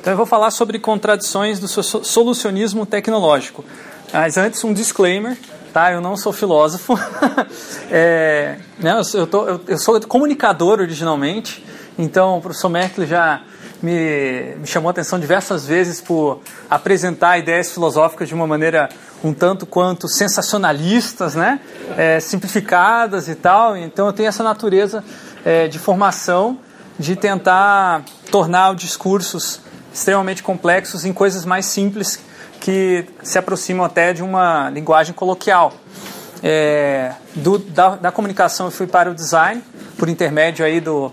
Então eu vou falar sobre contradições do solucionismo tecnológico. Mas antes um disclaimer, tá? Eu não sou filósofo. é, né, eu, tô, eu, eu, sou comunicador originalmente. Então o professor Merkel já me, me chamou a atenção diversas vezes por apresentar ideias filosóficas de uma maneira um tanto quanto sensacionalistas, né? É, simplificadas e tal. Então eu tenho essa natureza é, de formação de tentar tornar os discursos extremamente complexos em coisas mais simples que se aproximam até de uma linguagem coloquial. É, do, da, da, comunicação eu fui para o design, por intermédio aí do,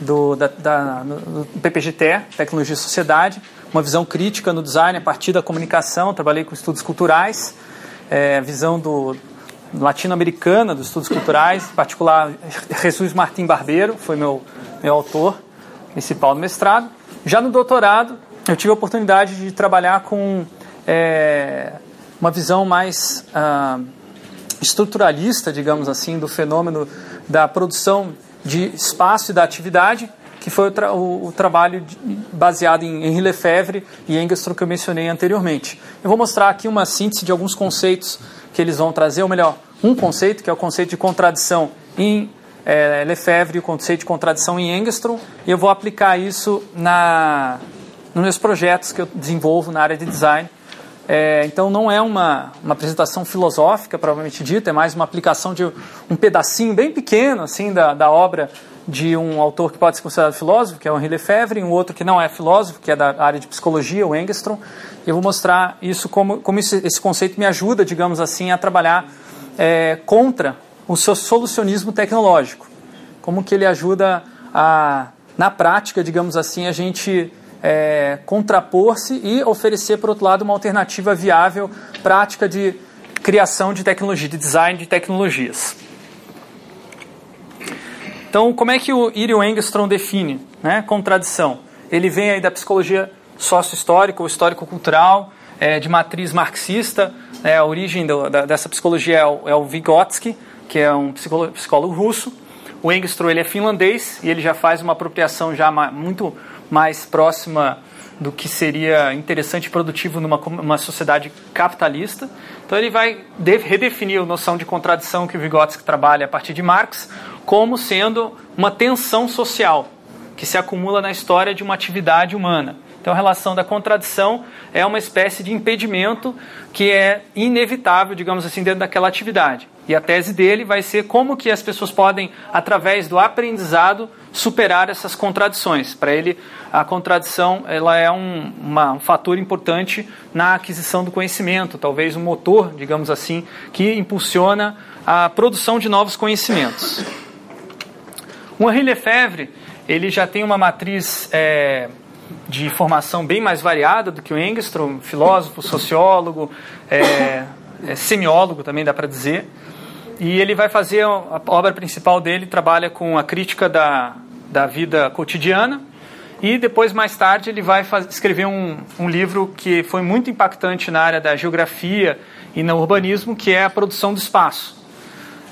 do, da, da, do PPGT, Tecnologia e Sociedade, uma visão crítica no design a partir da comunicação, trabalhei com estudos culturais, é, visão do latino-americana dos estudos culturais, em particular Jesus Martim Barbeiro, foi meu, meu autor principal do mestrado. Já no doutorado, eu tive a oportunidade de trabalhar com é, uma visão mais ah, estruturalista, digamos assim, do fenômeno da produção de espaço e da atividade, que foi o, tra o, o trabalho de, baseado em Henri Lefebvre e Engstrom que eu mencionei anteriormente. Eu vou mostrar aqui uma síntese de alguns conceitos que eles vão trazer, ou melhor, um conceito, que é o conceito de contradição em é, Lefebvre, o conceito de contradição em Engstrom, e eu vou aplicar isso na, nos meus projetos que eu desenvolvo na área de design. É, então não é uma, uma apresentação filosófica, provavelmente dita, é mais uma aplicação de um pedacinho bem pequeno assim da, da obra de um autor que pode ser considerado filósofo, que é o Henri Lefebvre, e um outro que não é filósofo, que é da área de psicologia, o Engstrom. E eu vou mostrar isso como, como esse, esse conceito me ajuda, digamos assim, a trabalhar é, contra o seu solucionismo tecnológico. Como que ele ajuda a, na prática, digamos assim, a gente é, contrapor-se e oferecer, por outro lado, uma alternativa viável, prática de criação de tecnologia, de design de tecnologias. Então, como é que o Irion Engstrom define né, contradição? Ele vem aí da psicologia sócio-histórica ou histórico-cultural, é, de matriz marxista. É, a origem do, da, dessa psicologia é o, é o Vygotsky, que é um psicólogo, psicólogo russo. O Engstrom ele é finlandês e ele já faz uma apropriação já muito mais próxima do que seria interessante e produtivo numa uma sociedade capitalista. Então ele vai redefinir a noção de contradição que o Vygotsky trabalha a partir de Marx como sendo uma tensão social que se acumula na história de uma atividade humana. Então, a relação da contradição é uma espécie de impedimento que é inevitável, digamos assim, dentro daquela atividade. E a tese dele vai ser como que as pessoas podem, através do aprendizado, superar essas contradições. Para ele, a contradição ela é um, uma, um fator importante na aquisição do conhecimento, talvez um motor, digamos assim, que impulsiona a produção de novos conhecimentos. O Henri Lefebvre ele já tem uma matriz é, de formação bem mais variada do que o Engstrom, filósofo, sociólogo, é, é, semiólogo também dá para dizer. E ele vai fazer a obra principal dele trabalha com a crítica da, da vida cotidiana e depois mais tarde ele vai fazer, escrever um, um livro que foi muito impactante na área da geografia e no urbanismo, que é a produção do espaço.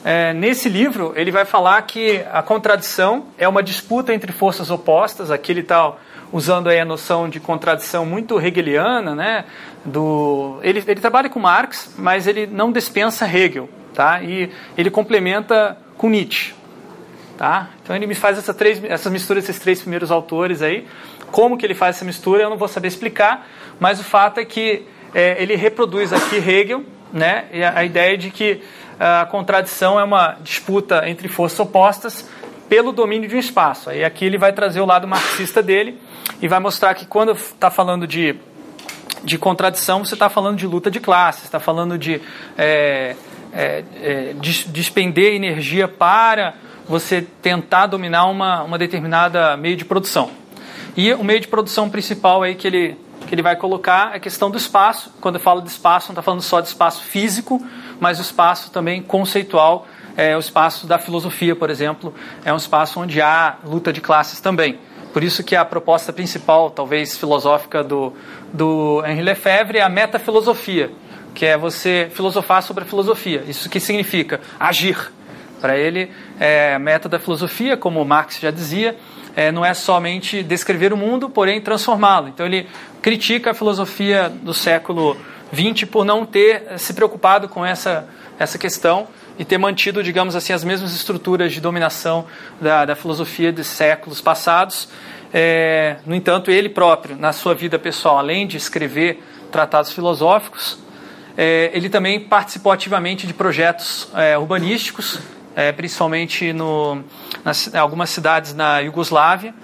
É, nesse livro ele vai falar que a contradição é uma disputa entre forças opostas. Aqui ele está usando aí a noção de contradição muito hegeliana, né? Do, ele, ele trabalha com Marx, mas ele não dispensa Hegel, tá? E ele complementa com Nietzsche, tá? Então ele me faz essa três, essas misturas desses três primeiros autores aí. Como que ele faz essa mistura eu não vou saber explicar, mas o fato é que é, ele reproduz aqui Hegel, né? E a, a ideia de que a contradição é uma disputa entre forças opostas pelo domínio de um espaço. Aí aqui ele vai trazer o lado marxista dele e vai mostrar que quando está falando de, de contradição, você está falando de luta de classes, está falando de é, é, é, despender energia para você tentar dominar uma, uma determinada meio de produção. E o meio de produção principal aí que ele, que ele vai colocar é a questão do espaço. Quando eu falo de espaço, não está falando só de espaço físico, mas o espaço também conceitual, é o espaço da filosofia, por exemplo, é um espaço onde há luta de classes também. Por isso que a proposta principal, talvez filosófica do, do Henri Lefebvre é a metafilosofia, que é você filosofar sobre a filosofia. Isso que significa agir. Para ele, é, meta da filosofia, como Marx já dizia, é, não é somente descrever o mundo, porém transformá-lo. Então ele critica a filosofia do século XX por não ter se preocupado com essa, essa questão e ter mantido, digamos assim, as mesmas estruturas de dominação da, da filosofia de séculos passados. É, no entanto, ele próprio, na sua vida pessoal, além de escrever tratados filosóficos, é, ele também participou ativamente de projetos é, urbanísticos, é, principalmente no, nas, em algumas cidades na Iugoslávia,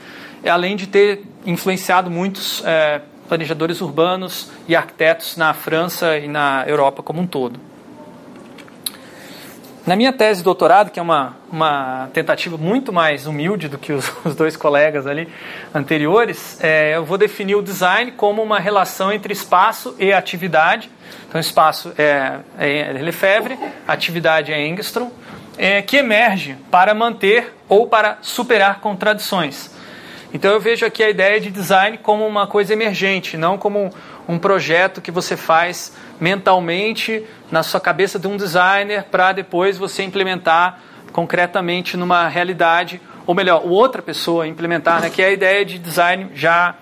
além de ter influenciado muitos é, planejadores urbanos e arquitetos na França e na Europa como um todo. Na minha tese de doutorado, que é uma, uma tentativa muito mais humilde do que os, os dois colegas ali anteriores, é, eu vou definir o design como uma relação entre espaço e atividade. Então, espaço é, é Lefebvre, atividade é Engstrom, é, que emerge para manter ou para superar contradições. Então, eu vejo aqui a ideia de design como uma coisa emergente, não como um projeto que você faz mentalmente na sua cabeça de um designer para depois você implementar concretamente numa realidade, ou melhor, outra pessoa implementar, né, que é a ideia de design já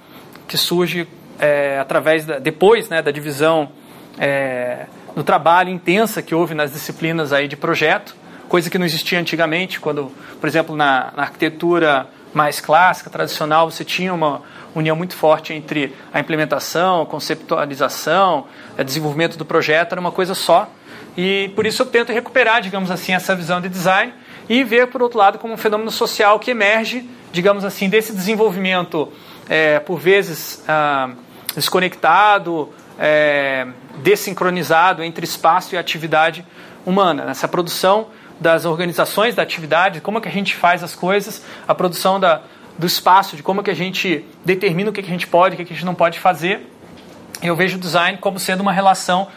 que surge é, através da, depois né, da divisão é, do trabalho intensa que houve nas disciplinas aí de projeto, coisa que não existia antigamente, quando, por exemplo, na, na arquitetura mais clássica, tradicional, você tinha uma união muito forte entre a implementação, conceptualização, desenvolvimento do projeto, era uma coisa só. E por isso eu tento recuperar, digamos assim, essa visão de design e ver, por outro lado, como um fenômeno social que emerge, digamos assim, desse desenvolvimento, é, por vezes, ah, desconectado, é, desincronizado entre espaço e atividade humana. Essa produção das organizações da atividade, como é que a gente faz as coisas, a produção da, do espaço, de como é que a gente determina o que, que a gente pode, o que, que a gente não pode fazer. Eu vejo o design como sendo uma relação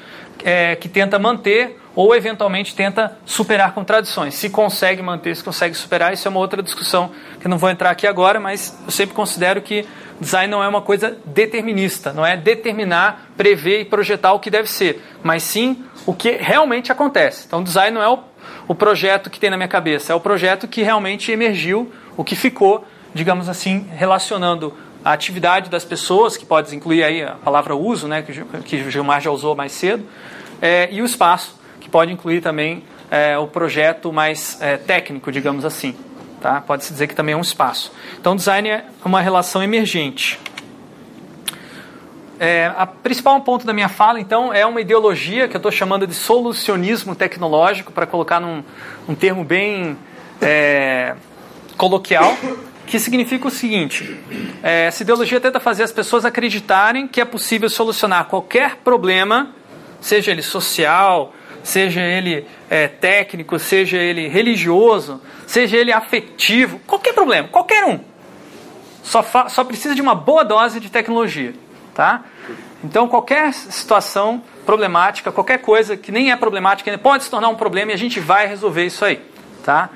é, que tenta manter ou eventualmente tenta superar contradições. Se consegue manter, se consegue superar, isso é uma outra discussão que eu não vou entrar aqui agora, mas eu sempre considero que design não é uma coisa determinista, não é determinar, prever e projetar o que deve ser, mas sim o que realmente acontece. Então, design não é o, o projeto que tem na minha cabeça, é o projeto que realmente emergiu, o que ficou digamos assim, relacionando a atividade das pessoas, que pode incluir aí a palavra uso, né, que, o Gilmar já usou mais cedo, é, e o espaço, que pode incluir também é, o projeto mais é, técnico, digamos assim. Tá? Pode-se dizer que também é um espaço. Então, design é uma relação emergente. É, a principal ponto da minha fala, então, é uma ideologia que eu estou chamando de solucionismo tecnológico, para colocar num um termo bem é, coloquial, que significa o seguinte: é, essa ideologia tenta fazer as pessoas acreditarem que é possível solucionar qualquer problema, seja ele social, seja ele é, técnico, seja ele religioso, seja ele afetivo, qualquer problema, qualquer um. Só, só precisa de uma boa dose de tecnologia. Tá? Então, qualquer situação problemática, qualquer coisa que nem é problemática, pode se tornar um problema e a gente vai resolver isso aí. Tá?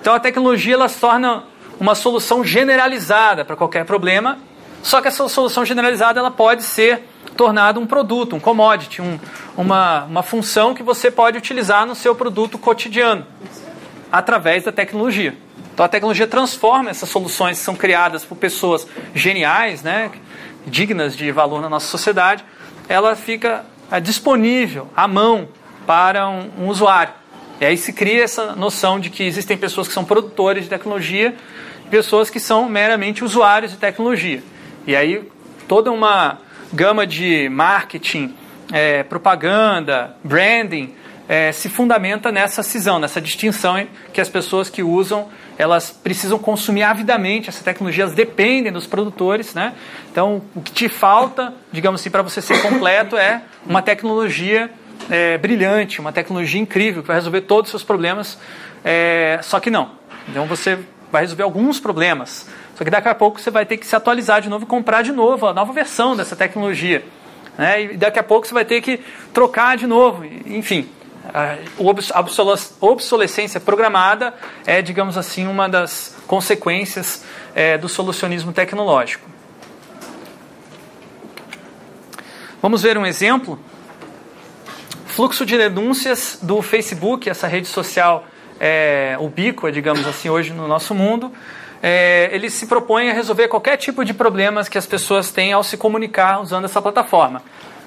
Então, a tecnologia ela se torna uma solução generalizada para qualquer problema, só que essa solução generalizada ela pode ser tornada um produto, um commodity, um, uma, uma função que você pode utilizar no seu produto cotidiano, através da tecnologia. Então a tecnologia transforma essas soluções que são criadas por pessoas geniais, né, dignas de valor na nossa sociedade, ela fica é, disponível à mão para um, um usuário. E aí se cria essa noção de que existem pessoas que são produtores de tecnologia pessoas que são meramente usuários de tecnologia. E aí toda uma gama de marketing, é, propaganda, branding, é, se fundamenta nessa cisão, nessa distinção que as pessoas que usam, elas precisam consumir avidamente essa tecnologia, elas dependem dos produtores, né? Então, o que te falta, digamos assim, para você ser completo é uma tecnologia é, brilhante, uma tecnologia incrível que vai resolver todos os seus problemas, é, só que não. Então, você vai resolver alguns problemas. Só que daqui a pouco você vai ter que se atualizar de novo e comprar de novo a nova versão dessa tecnologia. Né? E daqui a pouco você vai ter que trocar de novo. Enfim, a obsolescência programada é, digamos assim, uma das consequências é, do solucionismo tecnológico. Vamos ver um exemplo? Fluxo de denúncias do Facebook, essa rede social é, ubíqua, digamos assim, hoje no nosso mundo, é, ele se propõe a resolver qualquer tipo de problemas que as pessoas têm ao se comunicar usando essa plataforma.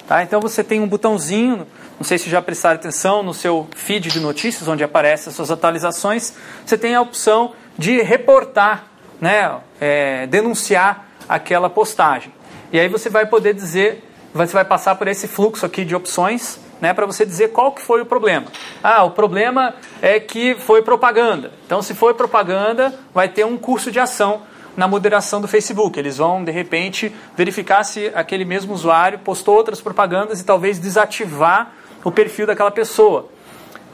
Tá? Então você tem um botãozinho, não sei se já prestaram atenção, no seu feed de notícias, onde aparecem as suas atualizações, você tem a opção de reportar, né, é, denunciar aquela postagem. E aí você vai poder dizer, você vai passar por esse fluxo aqui de opções, né, para você dizer qual que foi o problema. Ah, o problema é que foi propaganda. Então, se foi propaganda, vai ter um curso de ação na moderação do Facebook. Eles vão, de repente, verificar se aquele mesmo usuário postou outras propagandas e talvez desativar o perfil daquela pessoa.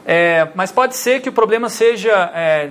É, mas pode ser que o problema seja é,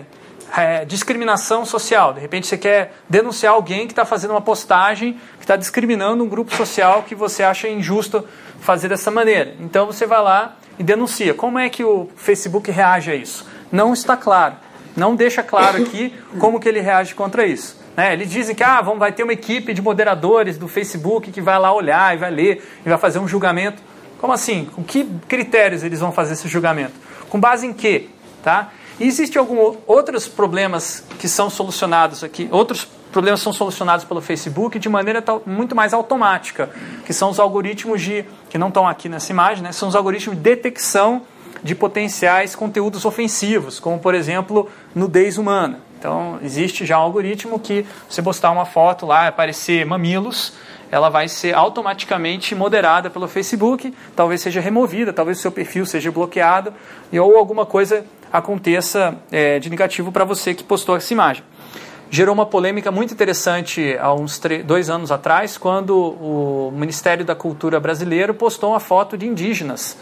é, discriminação social. De repente você quer denunciar alguém que está fazendo uma postagem que está discriminando um grupo social que você acha injusto fazer dessa maneira. Então você vai lá e denuncia. Como é que o Facebook reage a isso? Não está claro. Não deixa claro aqui como que ele reage contra isso. Né? Eles dizem que ah, vamos, vai ter uma equipe de moderadores do Facebook que vai lá olhar e vai ler e vai fazer um julgamento. Como assim? Com que critérios eles vão fazer esse julgamento? Com base em quê? Tá? E existem alguns outros problemas que são solucionados aqui, outros problemas são solucionados pelo Facebook de maneira muito mais automática, que são os algoritmos de, que não estão aqui nessa imagem, né, são os algoritmos de detecção de potenciais conteúdos ofensivos, como por exemplo nudez humana. Então existe já um algoritmo que você postar uma foto lá, aparecer mamilos, ela vai ser automaticamente moderada pelo Facebook, talvez seja removida, talvez o seu perfil seja bloqueado, ou alguma coisa aconteça é, de negativo para você que postou essa imagem. Gerou uma polêmica muito interessante há uns dois anos atrás, quando o Ministério da Cultura brasileiro postou uma foto de indígenas.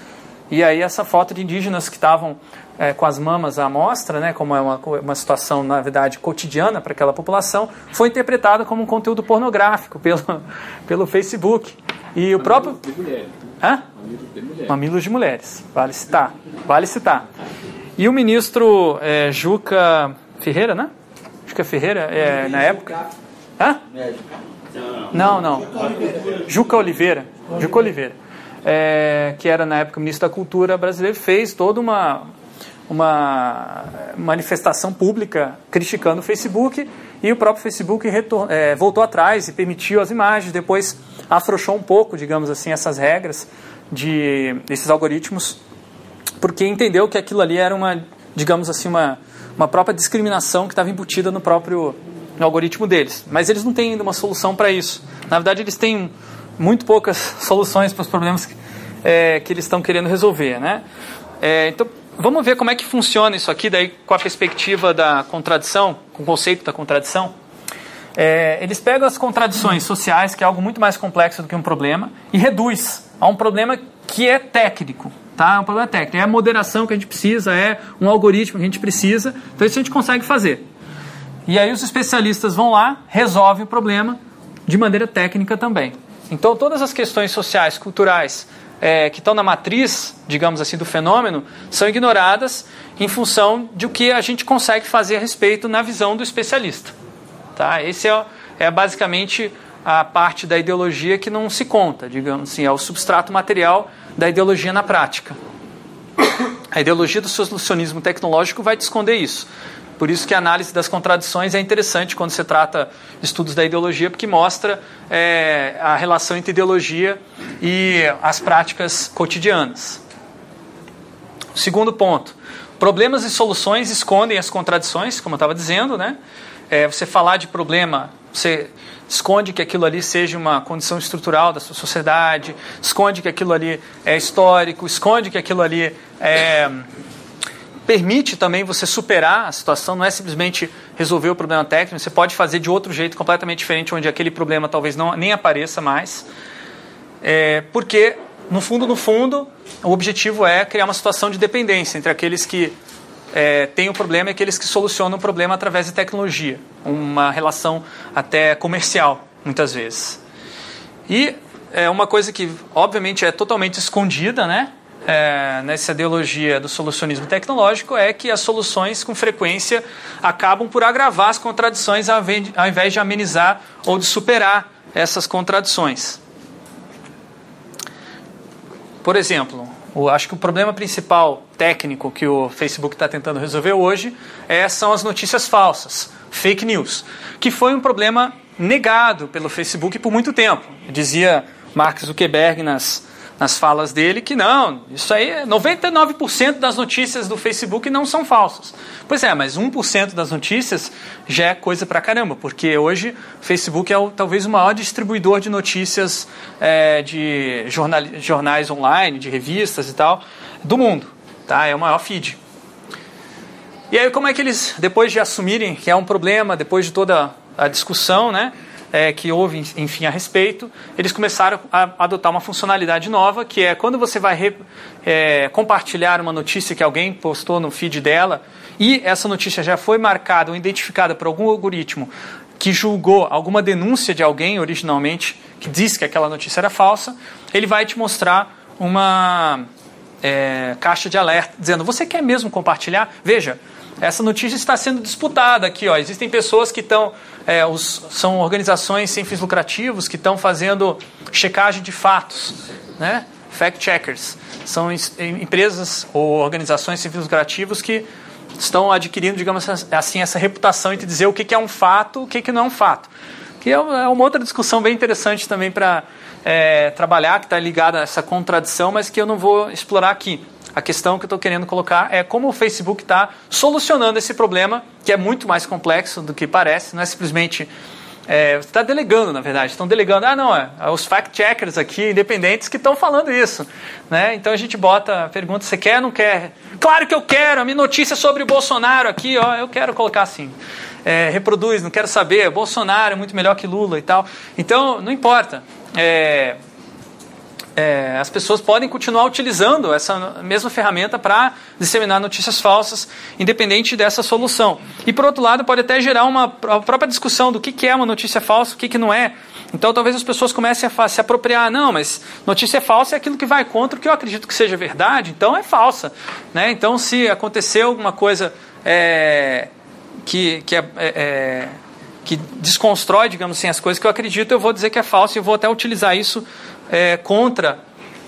E aí essa foto de indígenas que estavam é, com as mamas à mostra, né, como é uma, uma situação, na verdade, cotidiana para aquela população, foi interpretada como um conteúdo pornográfico pelo, pelo Facebook. E o próprio. De mulheres. Hã? Mamilos de mulheres. Mamilos de mulheres. Vale citar. Vale citar. E o ministro é, Juca Ferreira, né? Juca Ferreira, é, na época. Hã? Não, não. Juca Oliveira. Juca Oliveira. É, que era na época ministro da Cultura brasileiro, fez toda uma, uma manifestação pública criticando o Facebook e o próprio Facebook retor, é, voltou atrás e permitiu as imagens, depois afrouxou um pouco, digamos assim, essas regras de esses algoritmos porque entendeu que aquilo ali era uma, digamos assim, uma, uma própria discriminação que estava embutida no próprio no algoritmo deles. Mas eles não têm ainda uma solução para isso. Na verdade, eles têm muito poucas soluções para os problemas que, é, que eles estão querendo resolver, né? É, então, vamos ver como é que funciona isso aqui, daí com a perspectiva da contradição, com o conceito da contradição. É, eles pegam as contradições sociais, que é algo muito mais complexo do que um problema, e reduz a um problema que é técnico, Tá? É um problema técnico. É a moderação que a gente precisa, é um algoritmo que a gente precisa. Então isso a gente consegue fazer. E aí os especialistas vão lá, resolvem o problema de maneira técnica também. Então todas as questões sociais, culturais, é, que estão na matriz, digamos assim, do fenômeno, são ignoradas em função de o que a gente consegue fazer a respeito na visão do especialista. Tá? Esse é, é basicamente a parte da ideologia que não se conta, digamos assim, é o substrato material da ideologia na prática. A ideologia do solucionismo tecnológico vai te esconder isso. Por isso que a análise das contradições é interessante quando se trata de estudos da ideologia, porque mostra é, a relação entre ideologia e as práticas cotidianas. Segundo ponto, problemas e soluções escondem as contradições, como eu estava dizendo, né? É, você falar de problema, você esconde que aquilo ali seja uma condição estrutural da sua sociedade, esconde que aquilo ali é histórico, esconde que aquilo ali é, permite também você superar a situação, não é simplesmente resolver o problema técnico, você pode fazer de outro jeito completamente diferente, onde aquele problema talvez não, nem apareça mais. É, porque, no fundo, no fundo, o objetivo é criar uma situação de dependência entre aqueles que é, tem o problema é aqueles que solucionam o problema através de tecnologia, uma relação até comercial, muitas vezes. E é uma coisa que, obviamente, é totalmente escondida, né? É, nessa ideologia do solucionismo tecnológico é que as soluções, com frequência, acabam por agravar as contradições ao invés de amenizar ou de superar essas contradições. Por exemplo, o, acho que o problema principal técnico que o Facebook está tentando resolver hoje é, são as notícias falsas, fake news, que foi um problema negado pelo Facebook por muito tempo. Dizia Mark Zuckerberg nas, nas falas dele que não, isso aí, 99% das notícias do Facebook não são falsas. Pois é, mas 1% das notícias já é coisa pra caramba, porque hoje o Facebook é o, talvez o maior distribuidor de notícias é, de jornal, jornais online, de revistas e tal, do mundo. Tá? É o maior feed. E aí como é que eles, depois de assumirem que é um problema, depois de toda a discussão, né? É, que houve, enfim, a respeito, eles começaram a adotar uma funcionalidade nova, que é quando você vai re, é, compartilhar uma notícia que alguém postou no feed dela, e essa notícia já foi marcada ou identificada por algum algoritmo que julgou alguma denúncia de alguém originalmente, que disse que aquela notícia era falsa, ele vai te mostrar uma é, caixa de alerta dizendo: Você quer mesmo compartilhar? Veja, essa notícia está sendo disputada aqui. Ó. Existem pessoas que estão, é, são organizações sem fins lucrativos que estão fazendo checagem de fatos, né? fact checkers. São empresas ou organizações sem fins lucrativos que estão adquirindo, digamos assim, essa reputação entre dizer o que é um fato, o que não é um fato. Que é, é uma outra discussão bem interessante também para é, trabalhar, que está ligada a essa contradição, mas que eu não vou explorar aqui. A questão que eu estou querendo colocar é como o Facebook está solucionando esse problema, que é muito mais complexo do que parece, não é simplesmente. É, está delegando, na verdade, estão delegando, ah, não, é, é os fact-checkers aqui, independentes, que estão falando isso. Né? Então a gente bota a pergunta: você quer ou não quer? Claro que eu quero, a minha notícia sobre o Bolsonaro aqui, ó, eu quero colocar assim. É, reproduz, não quero saber, Bolsonaro é muito melhor que Lula e tal. Então, não importa. É, é, as pessoas podem continuar utilizando essa mesma ferramenta para disseminar notícias falsas, independente dessa solução. E por outro lado, pode até gerar uma própria discussão do que, que é uma notícia falsa, o que, que não é. Então talvez as pessoas comecem a se apropriar, não, mas notícia falsa é aquilo que vai contra o que eu acredito que seja verdade, então é falsa. Né? Então se aconteceu alguma coisa é, que, que é, é, é que desconstrói, digamos assim, as coisas que eu acredito, eu vou dizer que é falso e vou até utilizar isso é, contra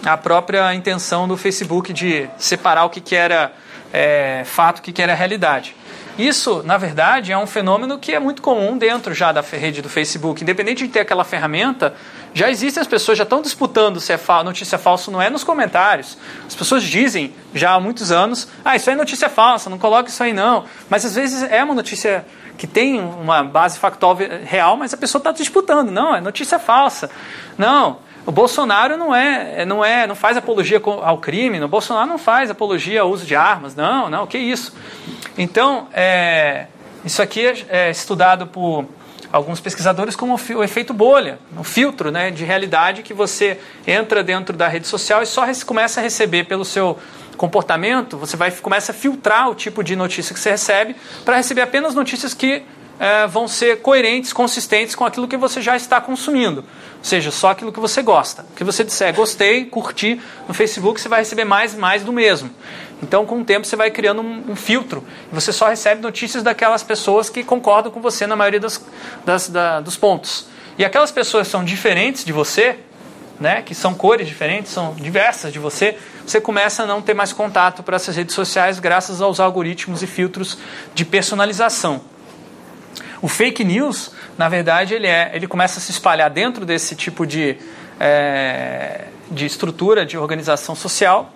a própria intenção do Facebook de separar o que, que era é, fato, o que, que era realidade. Isso, na verdade, é um fenômeno que é muito comum dentro já da rede do Facebook. Independente de ter aquela ferramenta, já existem as pessoas, já estão disputando se é fa notícia falsa ou não é nos comentários. As pessoas dizem já há muitos anos, ah, isso aí é notícia falsa, não coloque isso aí não. Mas às vezes é uma notícia que tem uma base factual real, mas a pessoa está disputando. Não, é notícia falsa. Não, o Bolsonaro não é, não é, não faz apologia ao crime, o Bolsonaro não faz apologia ao uso de armas, não, não, que isso. Então, é, isso aqui é, é estudado por alguns pesquisadores como o efeito bolha, um filtro né, de realidade que você entra dentro da rede social e só começa a receber pelo seu comportamento, você vai começa a filtrar o tipo de notícia que você recebe para receber apenas notícias que é, vão ser coerentes, consistentes com aquilo que você já está consumindo. Ou seja, só aquilo que você gosta. O que você disser gostei, curti no Facebook, você vai receber mais e mais do mesmo. Então, com o tempo, você vai criando um, um, filtro. E você só recebe notícias daquelas pessoas que concordam com você na maioria das, das, da, dos pontos. E aquelas pessoas que são diferentes de você, né, que são cores diferentes, são diversas de você, você começa a não ter mais contato para essas redes sociais graças aos algoritmos e filtros de personalização. O fake news, na verdade, ele, é, ele começa a se espalhar dentro desse tipo de, é, de estrutura de organização social,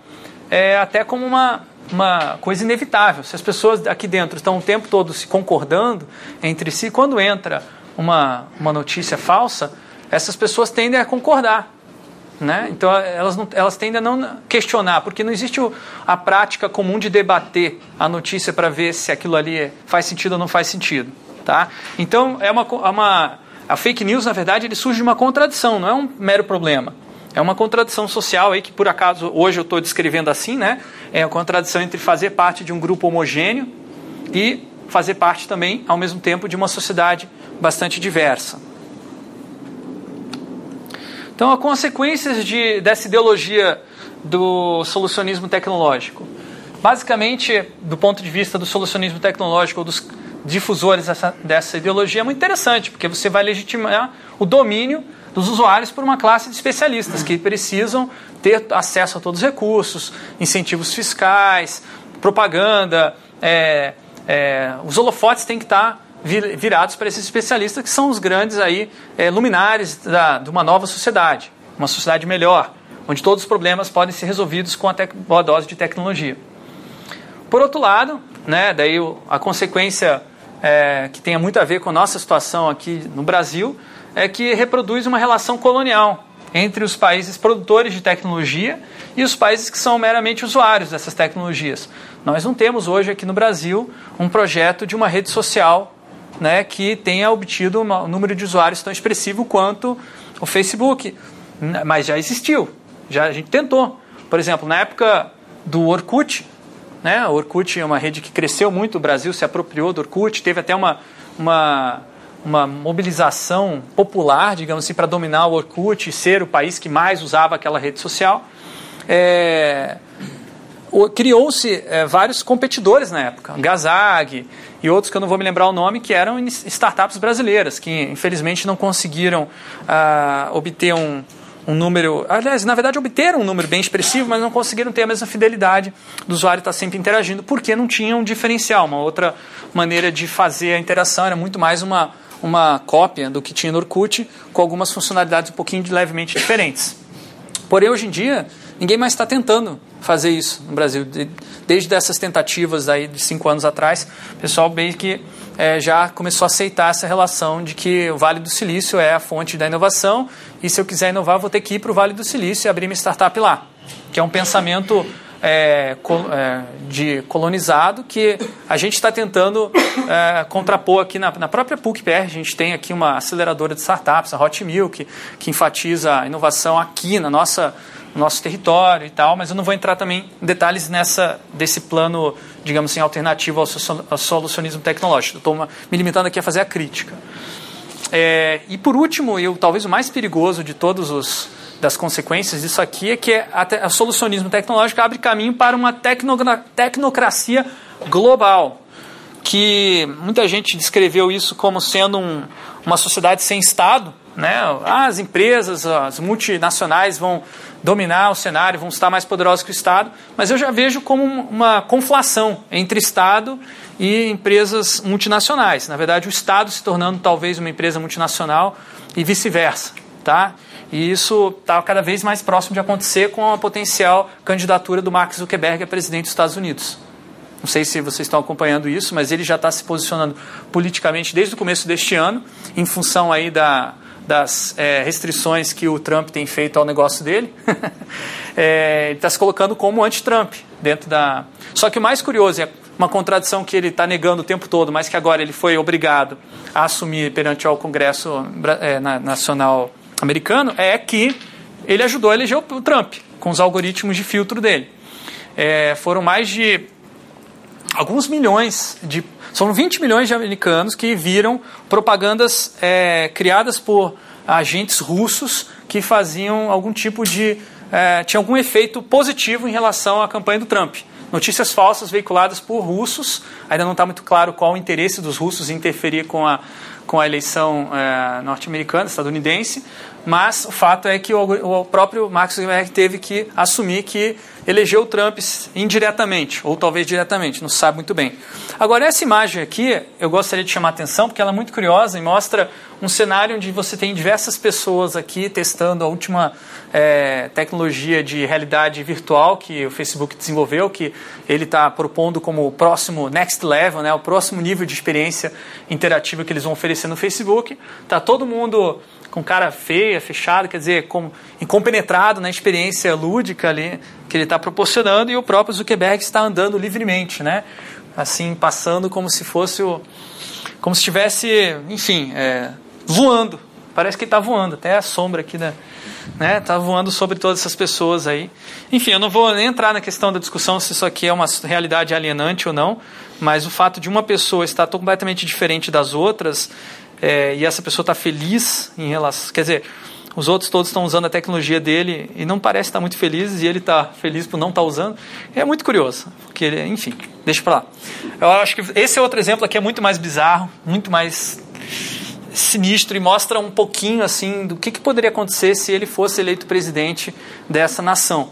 é, até como uma, uma coisa inevitável. Se as pessoas aqui dentro estão o tempo todo se concordando entre si, quando entra uma, uma notícia falsa, essas pessoas tendem a concordar. Né? Então elas, não, elas tendem a não questionar, porque não existe o, a prática comum de debater a notícia para ver se aquilo ali faz sentido ou não faz sentido. Tá? Então, é uma, é uma, a fake news, na verdade, ele surge de uma contradição, não é um mero problema. É uma contradição social aí que, por acaso, hoje eu estou descrevendo assim, né? É a contradição entre fazer parte de um grupo homogêneo e fazer parte também, ao mesmo tempo, de uma sociedade bastante diversa. Então, as consequências de, dessa ideologia do solucionismo tecnológico. Basicamente, do ponto de vista do solucionismo tecnológico ou dos difusores dessa, dessa ideologia é muito interessante, porque você vai legitimar o domínio dos usuários por uma classe de especialistas que precisam ter acesso a todos os recursos, incentivos fiscais, propaganda. É, é, os holofotes têm que estar virados para esses especialistas que são os grandes aí é, luminares da, de uma nova sociedade, uma sociedade melhor, onde todos os problemas podem ser resolvidos com a boa dose de tecnologia. Por outro lado, né, daí a consequência é, que tenha muito a ver com a nossa situação aqui no Brasil é que reproduz uma relação colonial entre os países produtores de tecnologia e os países que são meramente usuários dessas tecnologias. Nós não temos hoje aqui no Brasil um projeto de uma rede social né, que tenha obtido um número de usuários tão expressivo quanto o Facebook, mas já existiu, já a gente tentou. Por exemplo, na época do Orkut, né, o Orkut é uma rede que cresceu muito, o Brasil se apropriou do Orkut, teve até uma, uma, uma mobilização popular, digamos assim, para dominar o Orkut e ser o país que mais usava aquela rede social. É, criou-se é, vários competidores na época, Gazag e outros que eu não vou me lembrar o nome, que eram startups brasileiras, que infelizmente não conseguiram ah, obter um, um número. Aliás, na verdade, obteram um número bem expressivo, mas não conseguiram ter a mesma fidelidade do usuário estar sempre interagindo, porque não tinham um diferencial. Uma outra maneira de fazer a interação era muito mais uma, uma cópia do que tinha no Orkut, com algumas funcionalidades um pouquinho levemente diferentes. Porém, hoje em dia, ninguém mais está tentando fazer isso no Brasil. Desde essas tentativas aí de cinco anos atrás, o pessoal bem que é, já começou a aceitar essa relação de que o Vale do Silício é a fonte da inovação e se eu quiser inovar, vou ter que ir para o Vale do Silício e abrir minha startup lá. Que é um pensamento é, é, de colonizado que a gente está tentando é, contrapor aqui na, na, própria PUC-PR. A gente tem aqui uma aceleradora de startups, a Hot Milk, que enfatiza a inovação aqui na nossa no nosso território e tal, mas eu não vou entrar também em detalhes nessa desse plano, digamos assim, alternativo ao solucionismo tecnológico. Estou me limitando aqui a fazer a crítica. É, e por último, e talvez o mais perigoso de todos os das consequências disso aqui é que a, solucionismo tecnológico abre caminho para uma tecnocracia global, que muita gente descreveu isso como sendo um, uma sociedade sem Estado, né? As empresas, as multinacionais vão dominar o cenário, vão estar mais poderosos que o Estado, mas eu já vejo como uma conflação entre Estado e empresas multinacionais. Na verdade, o Estado se tornando talvez uma empresa multinacional e vice-versa. Tá? E isso está cada vez mais próximo de acontecer com a potencial candidatura do Mark Zuckerberg a presidente dos Estados Unidos. Não sei se vocês estão acompanhando isso, mas ele já está se posicionando politicamente desde o começo deste ano, em função aí da, das é, restrições que o Trump tem feito ao negócio dele, é, ele está se colocando como anti-Trump dentro da. Só que o mais curioso é uma contradição que ele está negando o tempo todo, mas que agora ele foi obrigado a assumir perante o Congresso é, Nacional Americano, é que ele ajudou a eleger o Trump com os algoritmos de filtro dele. É, foram mais de alguns milhões de são 20 milhões de americanos que viram propagandas é, criadas por agentes russos que faziam algum tipo de. É, tinha algum efeito positivo em relação à campanha do Trump. Notícias falsas veiculadas por russos, ainda não está muito claro qual o interesse dos russos em interferir com a, com a eleição é, norte-americana, estadunidense, mas o fato é que o, próprio Mark Zuckerberg teve que assumir que elegeu o Trump indiretamente, ou talvez diretamente, não sabe muito bem. Agora, essa imagem aqui, eu gostaria de chamar a atenção, porque ela é muito curiosa e mostra um cenário onde você tem diversas pessoas aqui testando a última é, tecnologia de realidade virtual que o Facebook desenvolveu, que ele está propondo como o próximo next level, né, o próximo nível de experiência interativa que eles vão oferecer no Facebook. Está todo mundo com cara feia, fechada, quer dizer, com, incompenetrado na experiência lúdica ali que ele está proporcionando e o próprio Zuckerberg está andando livremente, né? Assim, passando como se fosse o, como se estivesse, enfim, é, voando. Parece que ele está voando, até a sombra aqui da, né? Está voando sobre todas essas pessoas aí. Enfim, eu não vou nem entrar na questão da discussão se isso aqui é uma realidade alienante ou não, mas o fato de uma pessoa estar completamente diferente das outras é, e essa pessoa está feliz em relação. Quer dizer, os outros todos estão usando a tecnologia dele e não parece estar muito feliz e ele está feliz por não estar usando. É muito curioso, porque ele, enfim, deixa para lá. Eu acho que esse é outro exemplo aqui é muito mais bizarro, muito mais sinistro e mostra um pouquinho assim do que, que poderia acontecer se ele fosse eleito presidente dessa nação.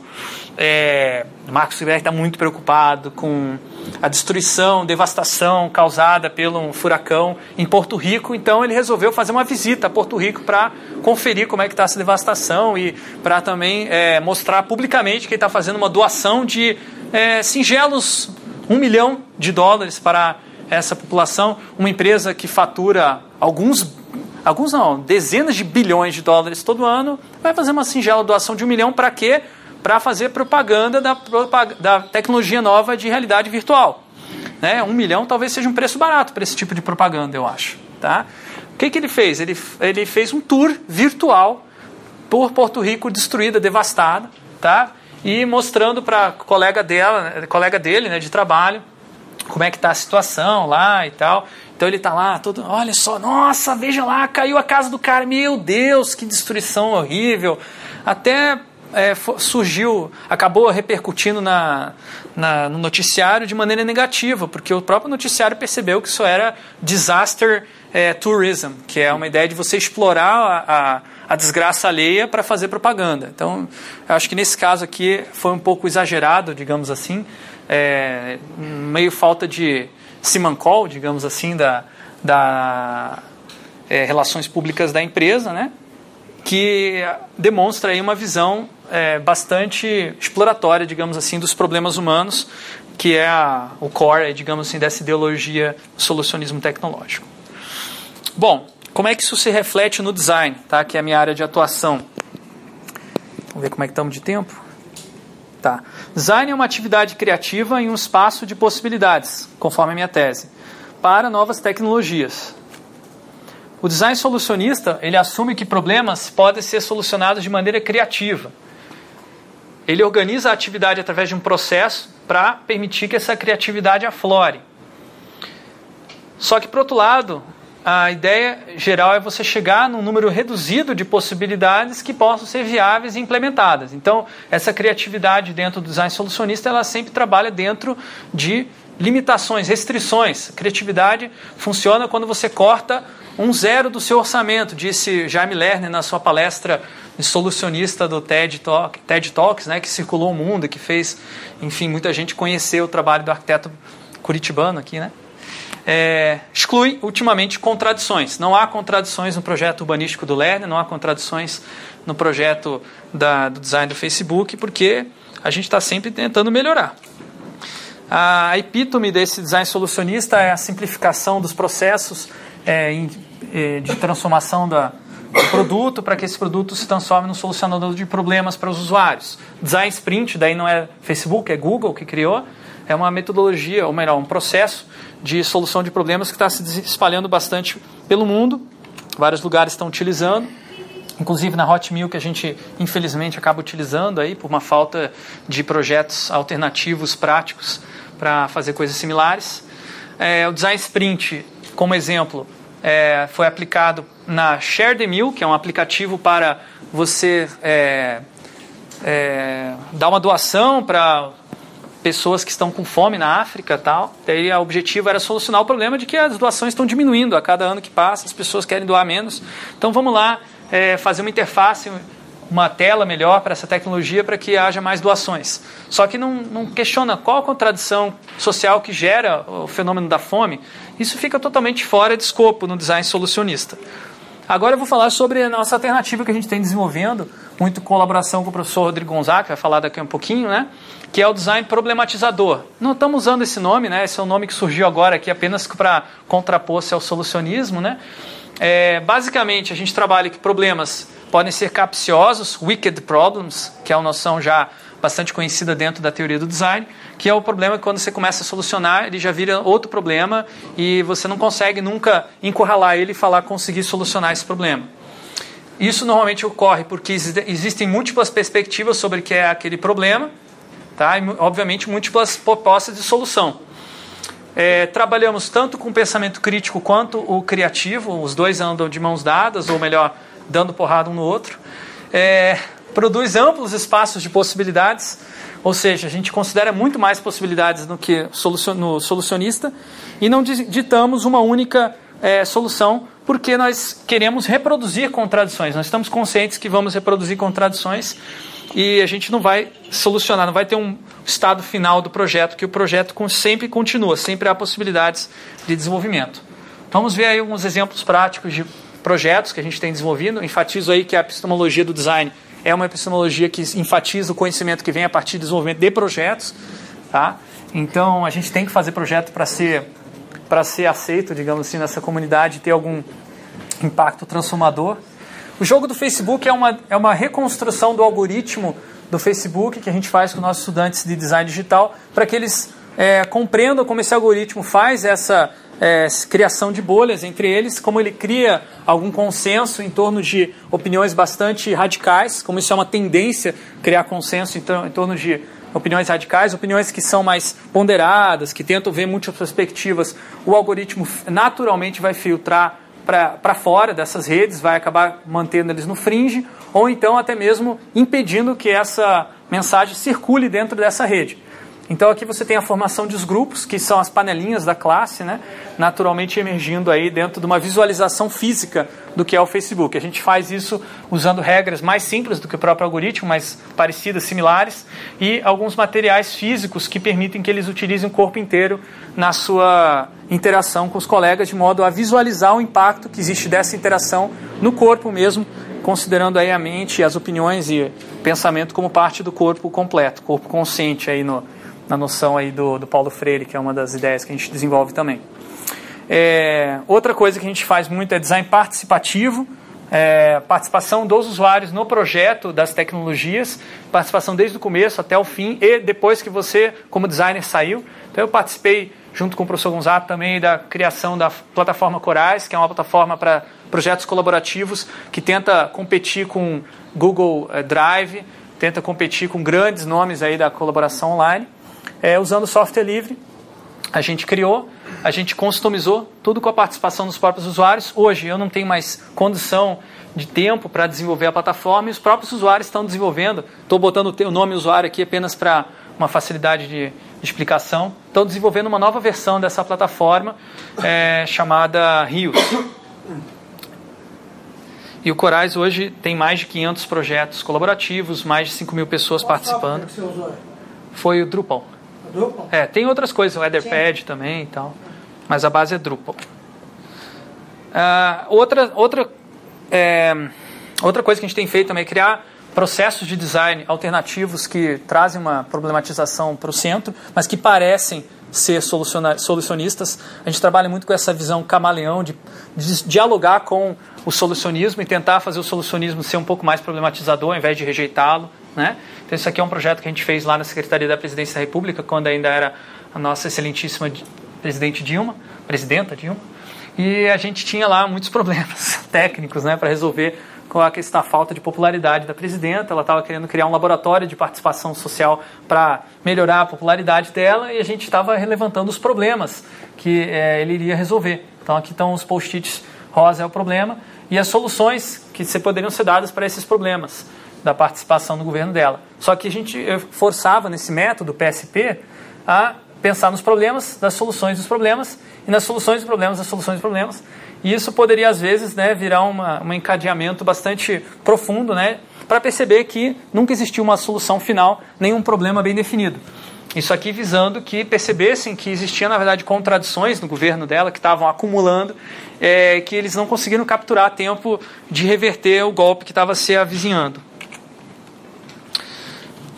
É, Marcos Zuckerberg está muito preocupado com a destruição, devastação causada pelo furacão em Porto Rico, então ele resolveu fazer uma visita a Porto Rico para conferir como é que está essa devastação e para também é, mostrar publicamente que ele está fazendo uma doação de é, singelos um milhão de dólares para essa população, uma empresa que fatura alguns, alguns não, dezenas de bilhões de dólares todo ano, vai fazer uma singela doação de um milhão para quê? Para fazer propaganda da, da tecnologia nova de realidade virtual. Né? Um milhão talvez seja um preço barato para esse tipo de propaganda, eu acho. Tá? O que, que ele fez? Ele, ele fez um tour virtual por Porto Rico destruída, devastada, tá? e mostrando para colega dela, colega dele, né, de trabalho, como é que está a situação lá e tal. Então ele está lá, todo, olha só, nossa, veja lá, caiu a casa do cara, meu Deus, que destruição horrível. Até é, surgiu, acabou repercutindo na, na, no noticiário de maneira negativa, porque o próprio noticiário percebeu que isso era disaster é, tourism, que é uma ideia de você explorar a, a, a desgraça alheia para fazer propaganda. Então, acho que nesse caso aqui foi um pouco exagerado, digamos assim, é, meio falta de simancol, digamos assim, da, da é, relações públicas da empresa, né? que demonstra aí uma visão é, bastante exploratória, digamos assim, dos problemas humanos, que é a, o core, digamos assim, dessa ideologia do solucionismo tecnológico. Bom, como é que isso se reflete no design, tá? que é a minha área de atuação? Vamos ver como é que estamos de tempo. Tá. Design é uma atividade criativa em um espaço de possibilidades, conforme a minha tese, para novas tecnologias. O design solucionista, ele assume que problemas podem ser solucionados de maneira criativa. Ele organiza a atividade através de um processo para permitir que essa criatividade aflore. Só que, por outro lado, a ideia geral é você chegar num número reduzido de possibilidades que possam ser viáveis e implementadas. Então, essa criatividade dentro do design solucionista, ela sempre trabalha dentro de limitações, restrições. Criatividade funciona quando você corta um zero do seu orçamento, disse Jaime Lerner na sua palestra solucionista do TED, Talk, TED Talks, né, que circulou o mundo, que fez, enfim, muita gente conhecer o trabalho do arquiteto curitibano aqui, né? é, exclui ultimamente contradições. Não há contradições no projeto urbanístico do Lerner, não há contradições no projeto da, do design do Facebook, porque a gente está sempre tentando melhorar. A epítome desse design solucionista é a simplificação dos processos é, é, de transformação da, do produto para que esse produto se transforme num solucionador de problemas para os usuários. Design Sprint, daí não é Facebook, é Google que criou, é uma metodologia, ou melhor, um processo de solução de problemas que está se espalhando bastante pelo mundo. Vários lugares estão utilizando, inclusive na Hot Mill que a gente infelizmente acaba utilizando aí por uma falta de projetos alternativos práticos para fazer coisas similares. É, o Design Sprint, como exemplo, é, foi aplicado na Share the Mill, que é um aplicativo para você é, é dar uma doação para pessoas que estão com fome na África tal. Daí o objetivo era solucionar o problema de que as doações estão diminuindo a cada ano que passa, as pessoas querem doar menos. Então vamos lá é, fazer uma interface, uma tela melhor para essa tecnologia para que haja mais doações. Só que não, não questiona qual a contradição social que gera o fenômeno da fome. Isso fica totalmente fora de escopo no design solucionista. Agora eu vou falar sobre a nossa alternativa que a gente tem desenvolvendo, muito colaboração com o professor Rodrigo Gonzaga, que vai falar daqui a um pouquinho, né? que é o design problematizador. Não estamos usando esse nome, né? Esse é um nome que surgiu agora aqui apenas para contrapor-se ao solucionismo, né? É, basicamente, a gente trabalha que problemas podem ser capciosos, wicked problems, que é uma noção já bastante conhecida dentro da teoria do design, que é o problema que quando você começa a solucionar, ele já vira outro problema e você não consegue nunca encurralar ele e falar conseguir solucionar esse problema. Isso normalmente ocorre porque existem múltiplas perspectivas sobre o que é aquele problema, tá? e, obviamente, múltiplas propostas de solução. É, trabalhamos tanto com o pensamento crítico quanto o criativo, os dois andam de mãos dadas, ou melhor, dando porrada um no outro. É, produz amplos espaços de possibilidades, ou seja, a gente considera muito mais possibilidades do que no solucionista e não ditamos uma única é, solução porque nós queremos reproduzir contradições. Nós estamos conscientes que vamos reproduzir contradições e a gente não vai solucionar, não vai ter um estado final do projeto, que o projeto sempre continua, sempre há possibilidades de desenvolvimento. Vamos ver aí alguns exemplos práticos de projetos que a gente tem desenvolvido. Enfatizo aí que a epistemologia do design é uma epistemologia que enfatiza o conhecimento que vem a partir do desenvolvimento de projetos, tá? Então a gente tem que fazer projeto para ser ser aceito, digamos assim, nessa comunidade e ter algum impacto transformador. O jogo do Facebook é uma, é uma reconstrução do algoritmo do Facebook que a gente faz com nossos estudantes de design digital para que eles é, compreendam como esse algoritmo faz essa é, criação de bolhas entre eles, como ele cria algum consenso em torno de opiniões bastante radicais, como isso é uma tendência criar consenso em, em torno de opiniões radicais, opiniões que são mais ponderadas, que tentam ver muitas perspectivas, o algoritmo naturalmente vai filtrar para fora dessas redes, vai acabar mantendo eles no fringe, ou então até mesmo impedindo que essa mensagem circule dentro dessa rede. Então aqui você tem a formação dos grupos, que são as panelinhas da classe, né? naturalmente emergindo aí dentro de uma visualização física do que é o Facebook. A gente faz isso usando regras mais simples do que o próprio algoritmo, mas parecidas, similares, e alguns materiais físicos que permitem que eles utilizem o corpo inteiro na sua interação com os colegas, de modo a visualizar o impacto que existe dessa interação no corpo mesmo, considerando aí a mente, as opiniões e pensamento como parte do corpo completo, corpo consciente aí no na noção aí do, do Paulo Freire, que é uma das ideias que a gente desenvolve também. É, outra coisa que a gente faz muito é design participativo, é, participação dos usuários no projeto das tecnologias, participação desde o começo até o fim e depois que você, como designer, saiu. Então eu participei junto com o professor Gonzato também da criação da plataforma Corais, que é uma plataforma para projetos colaborativos que tenta competir com Google é, Drive, tenta competir com grandes nomes aí da colaboração online é, usando software livre. A gente criou, a gente customizou, tudo com a participação dos próprios usuários. Hoje eu não tenho mais condição de tempo para desenvolver a plataforma e os próprios usuários estão desenvolvendo. Estou botando o nome usuário aqui apenas para uma facilidade de, explicação. Estão desenvolvendo uma nova versão dessa plataforma é, chamada Rios. E o Corais hoje tem mais de 500 projetos colaborativos, mais de 5 mil pessoas Qual participando. Foi o Drupal. Drupal? É, tem outras coisas, o Etherpad também e tal. Mas a base é Drupal. Uh, outra, outra, é, outra coisa que a gente tem feito também é criar processos de design alternativos que trazem uma problematização para o centro, mas que parecem ser solucionistas. A gente trabalha muito com essa visão camaleão de, de, dialogar com o solucionismo e tentar fazer o solucionismo ser um pouco mais problematizador ao invés de rejeitá-lo. Né? Então, isso aqui é um projeto que a gente fez lá na Secretaria da Presidência da República, quando ainda era a nossa excelentíssima presidente Dilma, presidenta Dilma, e a gente tinha lá muitos problemas técnicos né, para resolver com a questão da falta de popularidade da presidenta. Ela estava querendo criar um laboratório de participação social para melhorar a popularidade dela e a gente estava levantando os problemas que é, ele iria resolver. Então, aqui estão os post-its rosa é o problema e as soluções que poderiam ser dadas para esses problemas da participação no governo dela. Só que a gente forçava nesse método PSP a pensar nos problemas, das soluções dos problemas e nas soluções dos problemas, das soluções dos problemas. E isso poderia às vezes né, virar uma, um encadeamento bastante profundo, né, para perceber que nunca existiu uma solução final, nenhum problema bem definido. Isso aqui visando que percebessem que existiam, na verdade, contradições no governo dela que estavam acumulando, é, que eles não conseguiram capturar tempo de reverter o golpe que estava se avizinhando.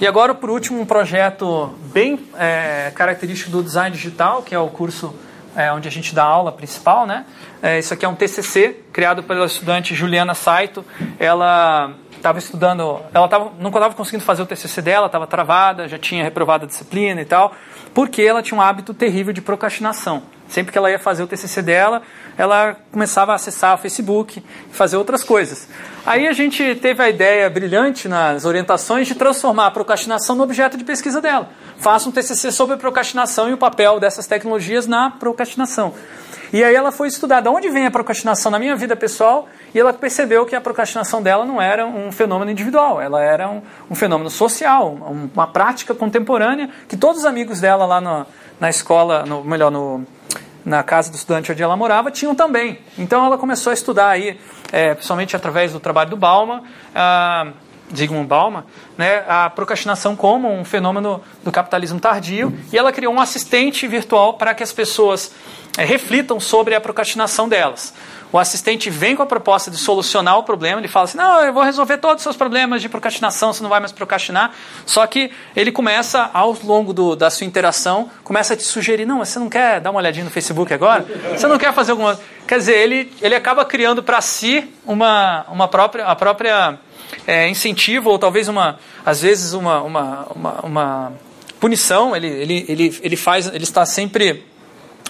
E agora, por último, um projeto bem é, característico do design digital, que é o curso é, onde a gente dá aula principal, né? É, isso aqui é um TCC criado pela estudante Juliana Saito. Ela estava estudando, ela tava, nunca estava conseguindo fazer o TCC dela, estava travada, já tinha reprovado a disciplina e tal, porque ela tinha um hábito terrível de procrastinação. Sempre que ela ia fazer o TCC dela, ela começava a acessar o Facebook e fazer outras coisas. Aí a gente teve a ideia brilhante nas orientações de transformar a procrastinação no objeto de pesquisa dela. Faça um TCC sobre procrastinação e o papel dessas tecnologias na procrastinação. E aí ela foi estudar de onde vem a procrastinação na minha vida pessoal e ela percebeu que a procrastinação dela não era um fenômeno individual, ela era um, um fenômeno social, uma prática contemporânea que todos os amigos dela lá no, na escola, no, melhor, no, na casa do estudante onde ela morava, tinham também. Então ela começou a estudar aí, é, principalmente através do trabalho do Bauman, ah, Zygmunt Bauman, né, a procrastinação como um fenômeno do capitalismo tardio, e ela criou um assistente virtual para que as pessoas é, reflitam sobre a procrastinação delas. O assistente vem com a proposta de solucionar o problema, ele fala assim: não, eu vou resolver todos os seus problemas de procrastinação, você não vai mais procrastinar. Só que ele começa, ao longo do, da sua interação, começa a te sugerir: não, você não quer dar uma olhadinha no Facebook agora? Você não quer fazer alguma. Quer dizer, ele, ele acaba criando para si uma, uma própria, a própria é, incentivo, ou talvez uma, às vezes, uma, uma, uma, uma punição. Ele, ele, ele, ele faz, ele está sempre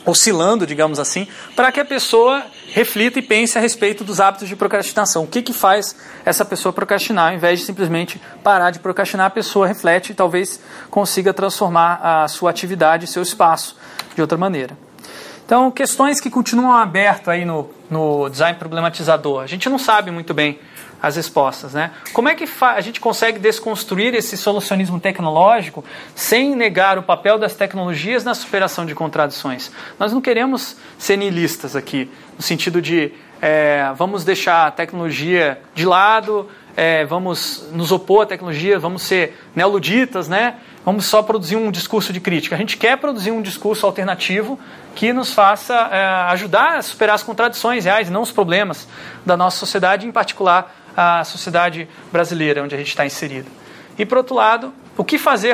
oscilando, digamos assim, para que a pessoa reflita e pense a respeito dos hábitos de procrastinação. O que, que faz essa pessoa procrastinar? Ao invés de simplesmente parar de procrastinar, a pessoa reflete e talvez consiga transformar a sua atividade, seu espaço, de outra maneira. Então, questões que continuam abertas aí no, no design problematizador. A gente não sabe muito bem as respostas. Né? Como é que a gente consegue desconstruir esse solucionismo tecnológico sem negar o papel das tecnologias na superação de contradições? Nós não queremos ser nihilistas aqui, no sentido de é, vamos deixar a tecnologia de lado, é, vamos nos opor à tecnologia, vamos ser neoluditas, né? vamos só produzir um discurso de crítica. A gente quer produzir um discurso alternativo que nos faça é, ajudar a superar as contradições reais, não os problemas da nossa sociedade, em particular a sociedade brasileira onde a gente está inserido. E, por outro lado, o que fazer